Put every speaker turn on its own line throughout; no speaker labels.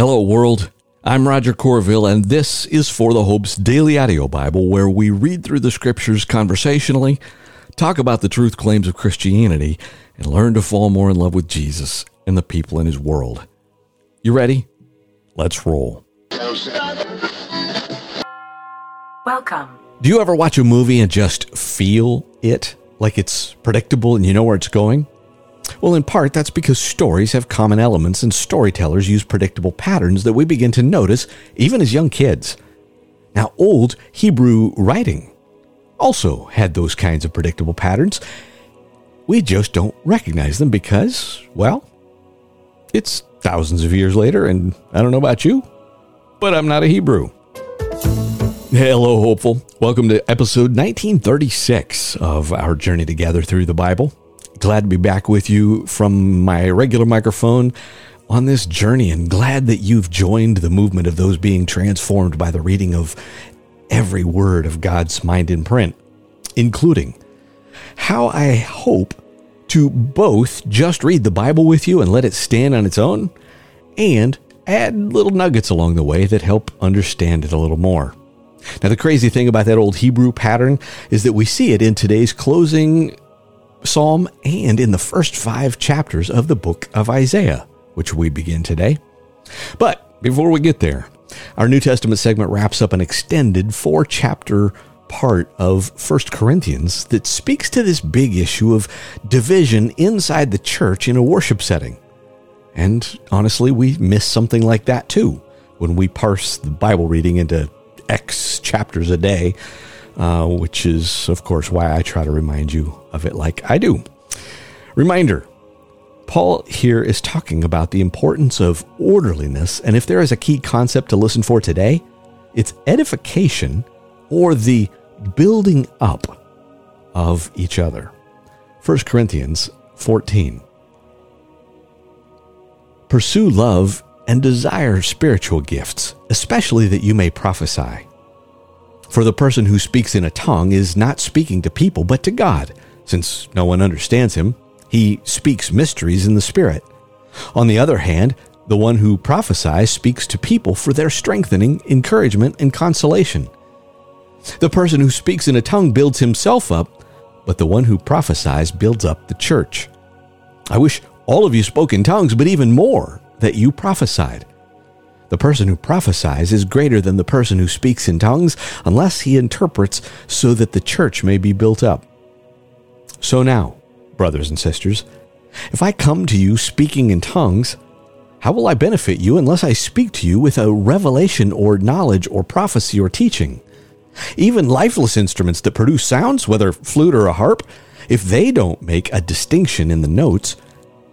Hello, world. I'm Roger Corville, and this is For the Hope's Daily Audio Bible, where we read through the scriptures conversationally, talk about the truth claims of Christianity, and learn to fall more in love with Jesus and the people in his world. You ready? Let's roll.
Welcome.
Do you ever watch a movie and just feel it? Like it's predictable and you know where it's going? Well, in part, that's because stories have common elements and storytellers use predictable patterns that we begin to notice even as young kids. Now, old Hebrew writing also had those kinds of predictable patterns. We just don't recognize them because, well, it's thousands of years later, and I don't know about you, but I'm not a Hebrew. Hello, hopeful. Welcome to episode 1936 of our journey together through the Bible. Glad to be back with you from my regular microphone on this journey, and glad that you've joined the movement of those being transformed by the reading of every word of God's mind in print, including how I hope to both just read the Bible with you and let it stand on its own, and add little nuggets along the way that help understand it a little more. Now, the crazy thing about that old Hebrew pattern is that we see it in today's closing psalm and in the first five chapters of the book of Isaiah, which we begin today. But before we get there, our New Testament segment wraps up an extended four chapter part of First Corinthians that speaks to this big issue of division inside the church in a worship setting. And honestly, we miss something like that too when we parse the Bible reading into X chapters a day uh, which is, of course, why I try to remind you of it like I do. Reminder Paul here is talking about the importance of orderliness, and if there is a key concept to listen for today, it's edification or the building up of each other. 1 Corinthians 14. Pursue love and desire spiritual gifts, especially that you may prophesy. For the person who speaks in a tongue is not speaking to people, but to God. Since no one understands him, he speaks mysteries in the Spirit. On the other hand, the one who prophesies speaks to people for their strengthening, encouragement, and consolation. The person who speaks in a tongue builds himself up, but the one who prophesies builds up the church. I wish all of you spoke in tongues, but even more that you prophesied. The person who prophesies is greater than the person who speaks in tongues unless he interprets so that the church may be built up. So now, brothers and sisters, if I come to you speaking in tongues, how will I benefit you unless I speak to you with a revelation or knowledge or prophecy or teaching? Even lifeless instruments that produce sounds, whether flute or a harp, if they don't make a distinction in the notes,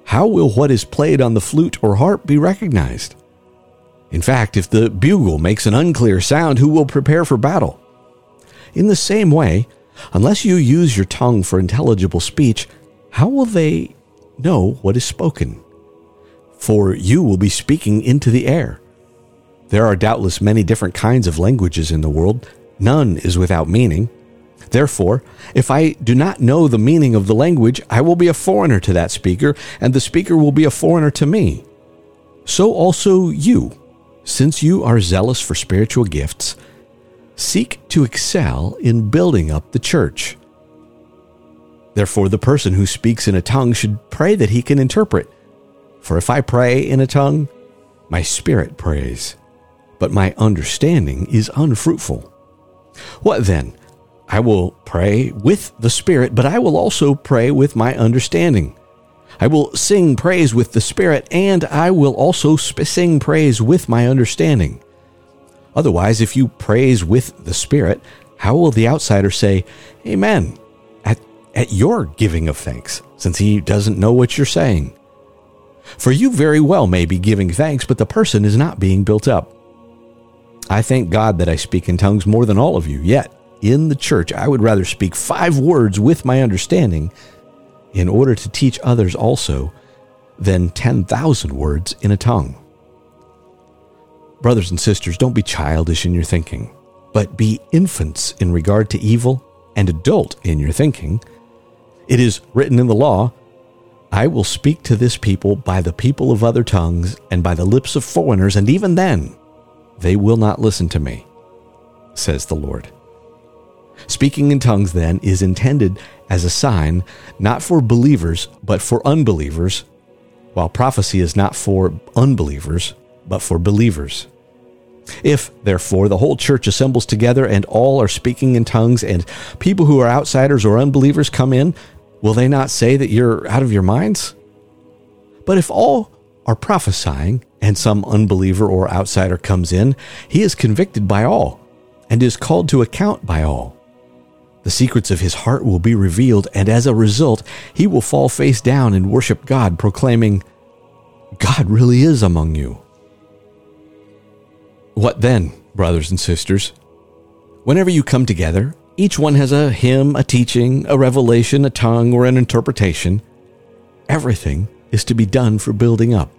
how will what is played on the flute or harp be recognized? In fact, if the bugle makes an unclear sound, who will prepare for battle? In the same way, unless you use your tongue for intelligible speech, how will they know what is spoken? For you will be speaking into the air. There are doubtless many different kinds of languages in the world, none is without meaning. Therefore, if I do not know the meaning of the language, I will be a foreigner to that speaker, and the speaker will be a foreigner to me. So also you since you are zealous for spiritual gifts, seek to excel in building up the church. Therefore, the person who speaks in a tongue should pray that he can interpret. For if I pray in a tongue, my spirit prays, but my understanding is unfruitful. What then? I will pray with the Spirit, but I will also pray with my understanding. I will sing praise with the Spirit, and I will also sing praise with my understanding. Otherwise, if you praise with the Spirit, how will the outsider say, Amen, at, at your giving of thanks, since he doesn't know what you're saying? For you very well may be giving thanks, but the person is not being built up. I thank God that I speak in tongues more than all of you, yet in the church I would rather speak five words with my understanding in order to teach others also than 10,000 words in a tongue. Brothers and sisters, don't be childish in your thinking, but be infants in regard to evil and adult in your thinking. It is written in the law I will speak to this people by the people of other tongues and by the lips of foreigners, and even then they will not listen to me, says the Lord. Speaking in tongues, then, is intended as a sign not for believers, but for unbelievers, while prophecy is not for unbelievers, but for believers. If, therefore, the whole church assembles together and all are speaking in tongues, and people who are outsiders or unbelievers come in, will they not say that you're out of your minds? But if all are prophesying, and some unbeliever or outsider comes in, he is convicted by all, and is called to account by all. The secrets of his heart will be revealed, and as a result, he will fall face down and worship God, proclaiming, God really is among you. What then, brothers and sisters? Whenever you come together, each one has a hymn, a teaching, a revelation, a tongue, or an interpretation. Everything is to be done for building up.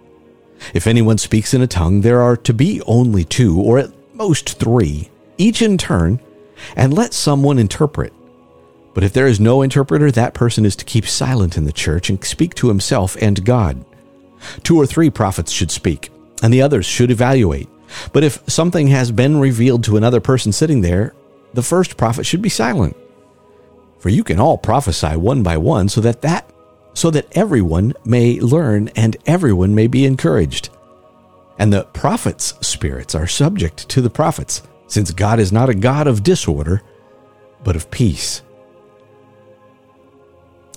If anyone speaks in a tongue, there are to be only two, or at most three, each in turn, and let someone interpret. But if there is no interpreter, that person is to keep silent in the church and speak to himself and God. Two or three prophets should speak, and the others should evaluate. But if something has been revealed to another person sitting there, the first prophet should be silent. For you can all prophesy one by one so that that so that everyone may learn and everyone may be encouraged. And the prophets' spirits are subject to the prophets, since God is not a God of disorder, but of peace.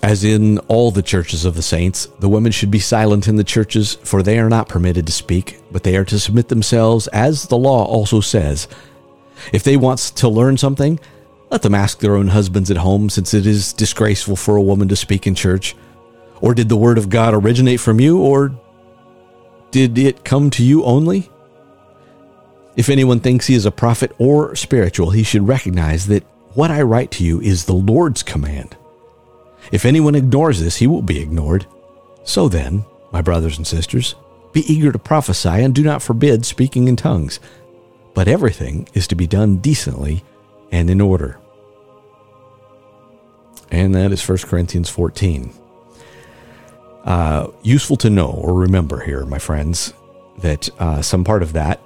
As in all the churches of the saints, the women should be silent in the churches, for they are not permitted to speak, but they are to submit themselves, as the law also says. If they want to learn something, let them ask their own husbands at home, since it is disgraceful for a woman to speak in church. Or did the word of God originate from you, or did it come to you only? If anyone thinks he is a prophet or spiritual, he should recognize that what I write to you is the Lord's command. If anyone ignores this, he will be ignored. So then, my brothers and sisters, be eager to prophesy and do not forbid speaking in tongues. But everything is to be done decently and in order. And that is 1 Corinthians 14. Uh, useful to know or remember here, my friends, that uh, some part of that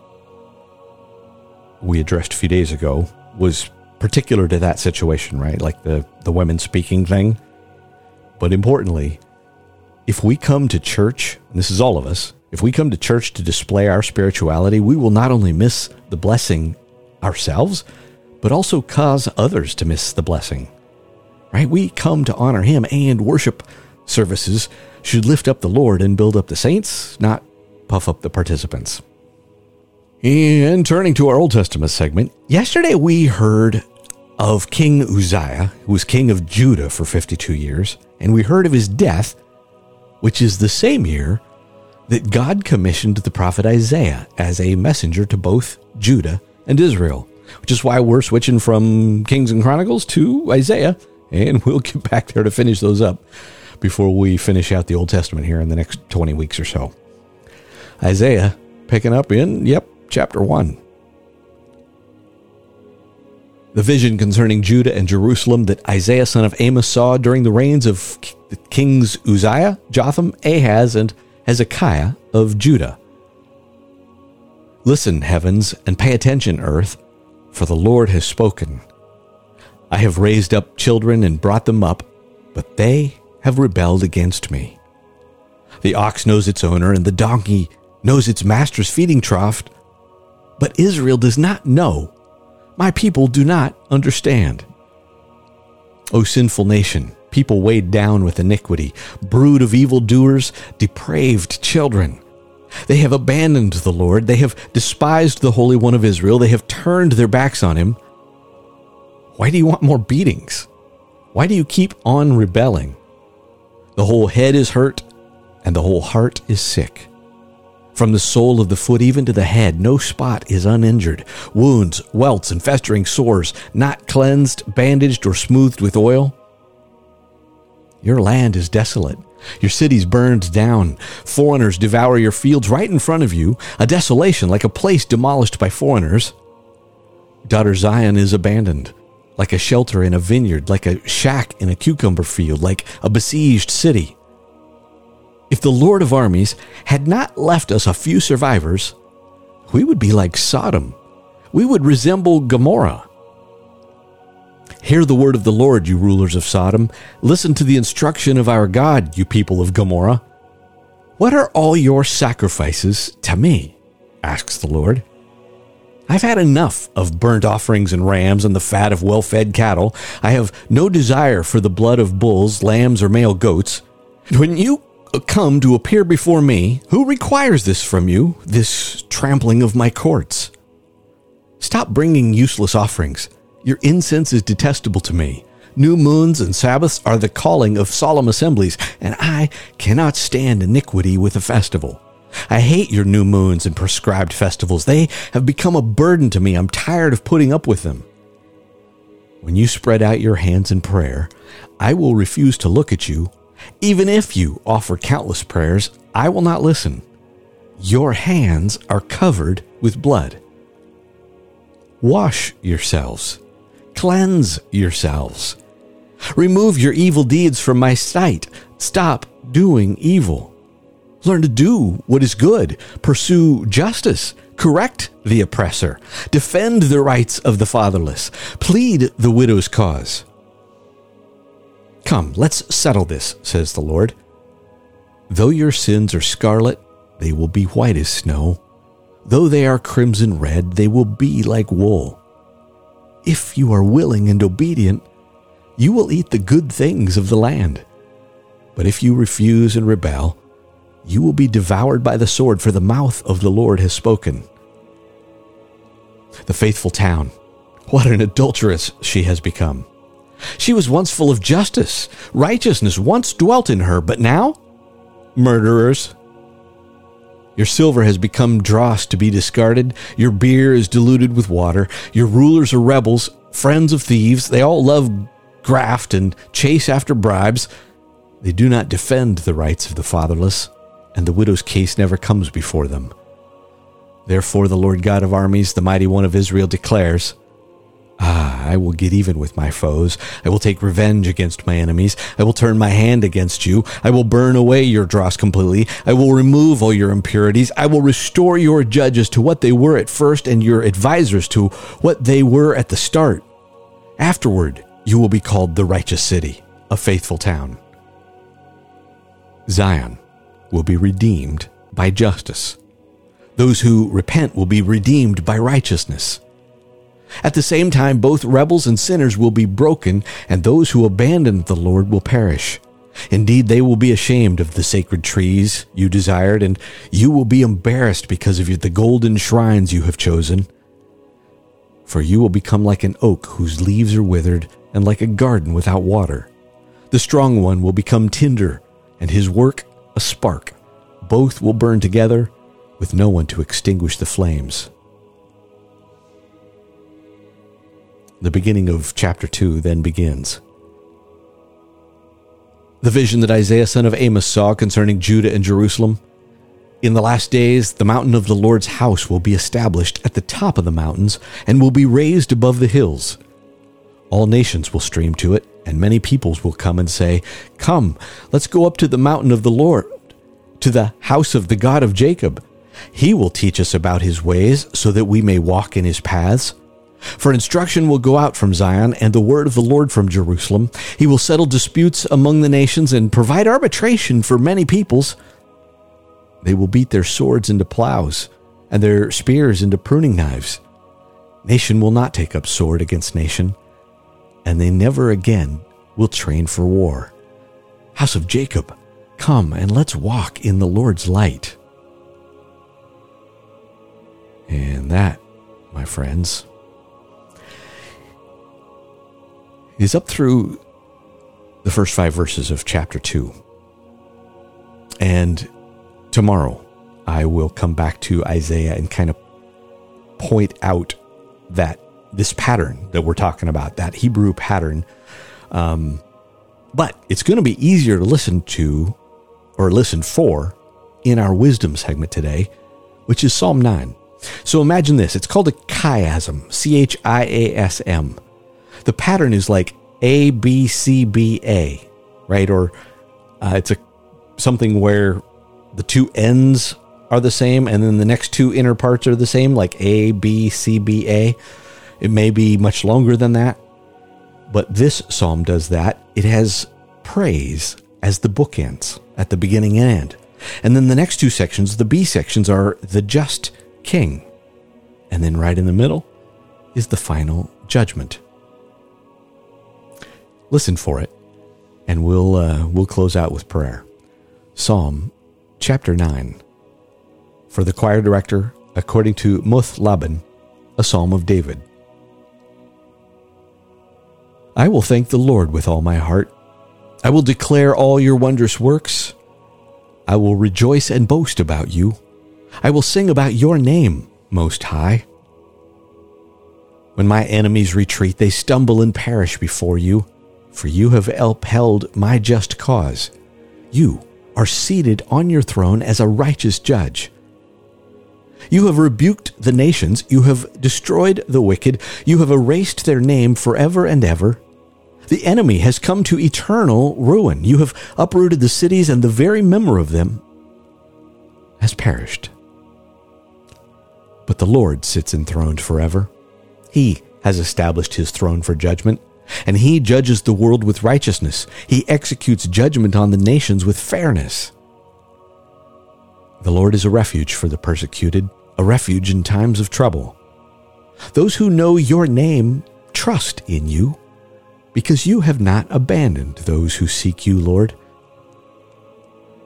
we addressed a few days ago was particular to that situation, right? Like the, the women speaking thing. But importantly, if we come to church, and this is all of us, if we come to church to display our spirituality, we will not only miss the blessing ourselves, but also cause others to miss the blessing. Right? We come to honor Him, and worship services should lift up the Lord and build up the saints, not puff up the participants. And turning to our Old Testament segment, yesterday we heard of King Uzziah, who was king of Judah for 52 years, and we heard of his death, which is the same year that God commissioned the prophet Isaiah as a messenger to both Judah and Israel, which is why we're switching from Kings and Chronicles to Isaiah, and we'll get back there to finish those up before we finish out the Old Testament here in the next 20 weeks or so. Isaiah picking up in, yep, chapter 1. The vision concerning Judah and Jerusalem that Isaiah son of Amos saw during the reigns of kings Uzziah, Jotham, Ahaz, and Hezekiah of Judah. Listen, heavens, and pay attention, earth, for the Lord has spoken. I have raised up children and brought them up, but they have rebelled against me. The ox knows its owner, and the donkey knows its master's feeding trough, but Israel does not know my people do not understand. O sinful nation, people weighed down with iniquity, brood of evildoers, depraved children. They have abandoned the Lord. They have despised the Holy One of Israel. They have turned their backs on him. Why do you want more beatings? Why do you keep on rebelling? The whole head is hurt, and the whole heart is sick. From the sole of the foot even to the head, no spot is uninjured. Wounds, welts, and festering sores, not cleansed, bandaged, or smoothed with oil. Your land is desolate. Your cities burned down. Foreigners devour your fields right in front of you, a desolation like a place demolished by foreigners. Daughter Zion is abandoned, like a shelter in a vineyard, like a shack in a cucumber field, like a besieged city. If the Lord of armies had not left us a few survivors, we would be like Sodom. We would resemble Gomorrah. Hear the word of the Lord, you rulers of Sodom. Listen to the instruction of our God, you people of Gomorrah. What are all your sacrifices to me? asks the Lord. I've had enough of burnt offerings and rams and the fat of well fed cattle. I have no desire for the blood of bulls, lambs, or male goats. When you come to appear before me, who requires this from you, this trampling of my courts? Stop bringing useless offerings. Your incense is detestable to me. New moons and Sabbaths are the calling of solemn assemblies, and I cannot stand iniquity with a festival. I hate your new moons and prescribed festivals. They have become a burden to me. I'm tired of putting up with them. When you spread out your hands in prayer, I will refuse to look at you. Even if you offer countless prayers, I will not listen. Your hands are covered with blood. Wash yourselves, cleanse yourselves. Remove your evil deeds from my sight. Stop doing evil. Learn to do what is good, pursue justice, correct the oppressor, defend the rights of the fatherless, plead the widow's cause. Come, let's settle this, says the Lord. Though your sins are scarlet, they will be white as snow. Though they are crimson red, they will be like wool. If you are willing and obedient, you will eat the good things of the land. But if you refuse and rebel, you will be devoured by the sword, for the mouth of the Lord has spoken. The faithful town, what an adulteress she has become. She was once full of justice, righteousness once dwelt in her, but now, murderers. Your silver has become dross to be discarded. Your beer is diluted with water. Your rulers are rebels, friends of thieves. They all love graft and chase after bribes. They do not defend the rights of the fatherless, and the widow's case never comes before them. Therefore, the Lord God of armies, the mighty one of Israel, declares Ah, I will get even with my foes. I will take revenge against my enemies. I will turn my hand against you. I will burn away your dross completely. I will remove all your impurities. I will restore your judges to what they were at first and your advisers to what they were at the start. Afterward, you will be called the righteous city, a faithful town. Zion will be redeemed by justice. Those who repent will be redeemed by righteousness. At the same time, both rebels and sinners will be broken, and those who abandon the Lord will perish. Indeed, they will be ashamed of the sacred trees you desired, and you will be embarrassed because of the golden shrines you have chosen. For you will become like an oak whose leaves are withered, and like a garden without water. The strong one will become tinder, and his work a spark. Both will burn together, with no one to extinguish the flames. The beginning of chapter 2 then begins. The vision that Isaiah son of Amos saw concerning Judah and Jerusalem. In the last days, the mountain of the Lord's house will be established at the top of the mountains and will be raised above the hills. All nations will stream to it, and many peoples will come and say, Come, let's go up to the mountain of the Lord, to the house of the God of Jacob. He will teach us about his ways so that we may walk in his paths. For instruction will go out from Zion, and the word of the Lord from Jerusalem. He will settle disputes among the nations and provide arbitration for many peoples. They will beat their swords into plows, and their spears into pruning knives. Nation will not take up sword against nation, and they never again will train for war. House of Jacob, come and let's walk in the Lord's light. And that, my friends, is up through the first five verses of chapter 2. And tomorrow I will come back to Isaiah and kind of point out that this pattern that we're talking about, that Hebrew pattern. Um, but it's going to be easier to listen to or listen for in our wisdom segment today, which is Psalm 9. So imagine this it's called a chiasm, C H I A S M the pattern is like A B C B A, right? Or uh, it's a something where the two ends are the same and then the next two inner parts are the same, like A, B, C, B, A. It may be much longer than that, but this psalm does that. It has praise as the bookends at the beginning and end. And then the next two sections, the B sections, are the just king. And then right in the middle is the final judgment. Listen for it, and we'll, uh, we'll close out with prayer. Psalm chapter 9. For the choir director, according to Muth Labben, a psalm of David. I will thank the Lord with all my heart. I will declare all your wondrous works. I will rejoice and boast about you. I will sing about your name, Most High. When my enemies retreat, they stumble and perish before you, for you have upheld my just cause. You are seated on your throne as a righteous judge. You have rebuked the nations, you have destroyed the wicked, you have erased their name forever and ever. The enemy has come to eternal ruin. You have uprooted the cities, and the very memory of them has perished. But the Lord sits enthroned forever. He has established his throne for judgment, and he judges the world with righteousness. He executes judgment on the nations with fairness. The Lord is a refuge for the persecuted, a refuge in times of trouble. Those who know your name trust in you because you have not abandoned those who seek you, Lord.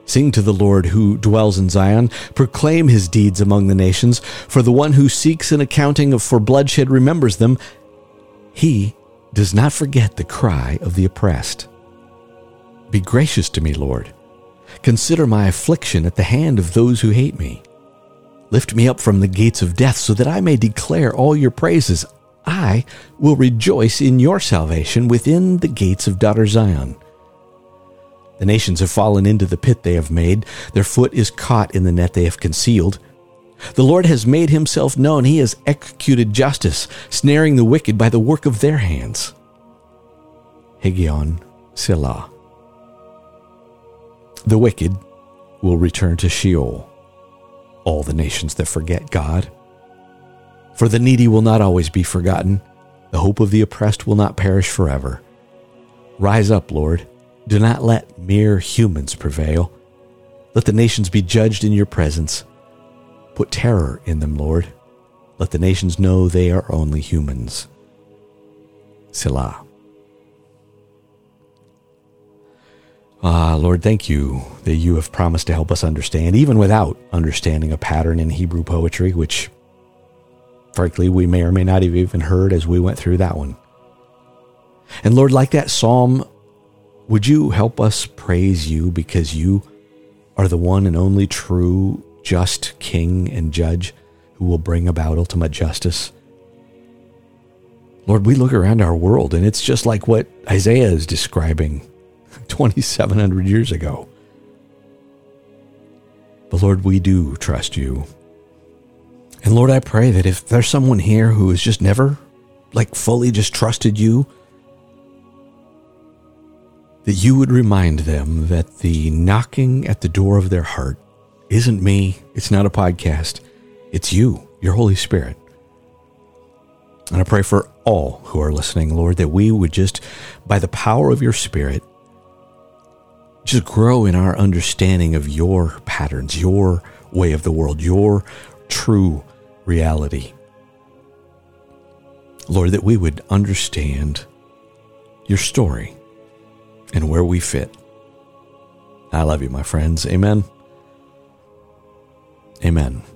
Sing to the Lord who dwells in Zion, proclaim his deeds among the nations, for the one who seeks an accounting for bloodshed remembers them. He does not forget the cry of the oppressed. Be gracious to me, Lord. Consider my affliction at the hand of those who hate me. Lift me up from the gates of death so that I may declare all your praises. I will rejoice in your salvation within the gates of daughter Zion. The nations have fallen into the pit they have made, their foot is caught in the net they have concealed. The Lord has made himself known, he has executed justice, snaring the wicked by the work of their hands. Higgaion Selah. The wicked will return to Sheol, all the nations that forget God for the needy will not always be forgotten, the hope of the oppressed will not perish forever. Rise up, Lord. Do not let mere humans prevail. Let the nations be judged in your presence. Put terror in them, Lord. Let the nations know they are only humans. Selah. Ah, Lord, thank you that you have promised to help us understand, even without understanding a pattern in Hebrew poetry, which frankly, we may or may not have even heard as we went through that one. And Lord, like that psalm, would you help us praise you because you are the one and only true, just King and Judge who will bring about ultimate justice? Lord, we look around our world and it's just like what Isaiah is describing 2,700 years ago. But Lord, we do trust you. And Lord, I pray that if there's someone here who has just never, like, fully just trusted you, that you would remind them that the knocking at the door of their heart isn't me, it's not a podcast, it's you, your Holy Spirit. And I pray for all who are listening, Lord, that we would just, by the power of your Spirit, just grow in our understanding of your patterns, your way of the world, your true reality. Lord, that we would understand your story and where we fit. I love you, my friends. Amen. Amen.